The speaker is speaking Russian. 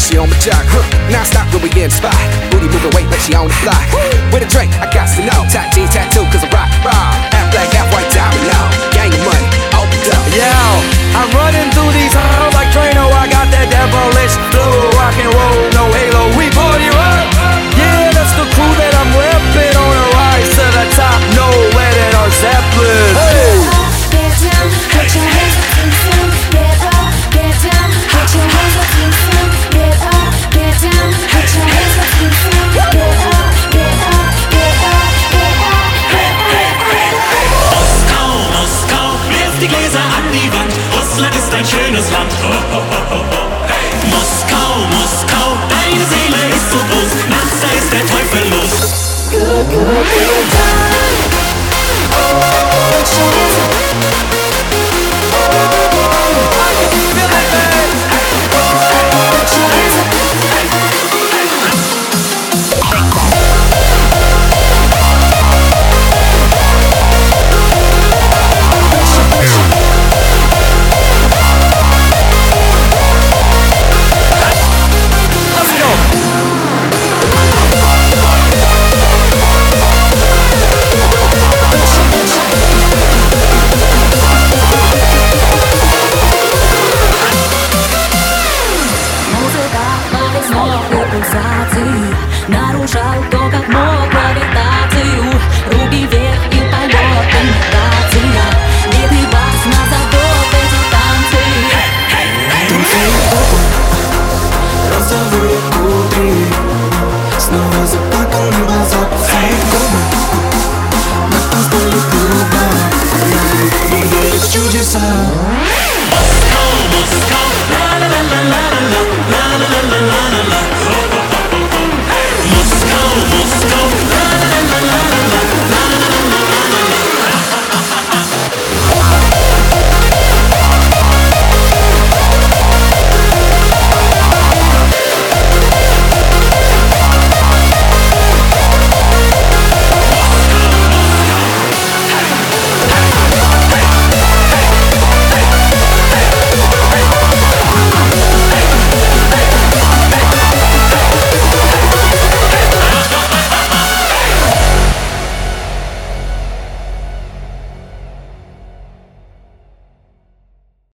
she on my jock. Huh. Now stop when we in spot. Booty moving weight but she on the block. With a drink, I got to know. Top jeans, tattoo, cause I rock, raw. Half black, half white, diamond now. Gang of money, opened up. Yo, I'm running through these halls like Trano. I got that devilish flow, rock and roll, Russland ist ein schönes Land. Oh, oh, oh, oh, oh. Moskau, Moskau, deine Seele ist so groß. Nachts, da ist der Teufel los. Good, good, good. изображал то, как мог гравитацию Руки вверх и полет, имитация Бедный вас на завод, эти танцы. Танцуют розовые кудри Снова заплаканы глаза, пустые губы Мы поздали друга Я верю в чудеса.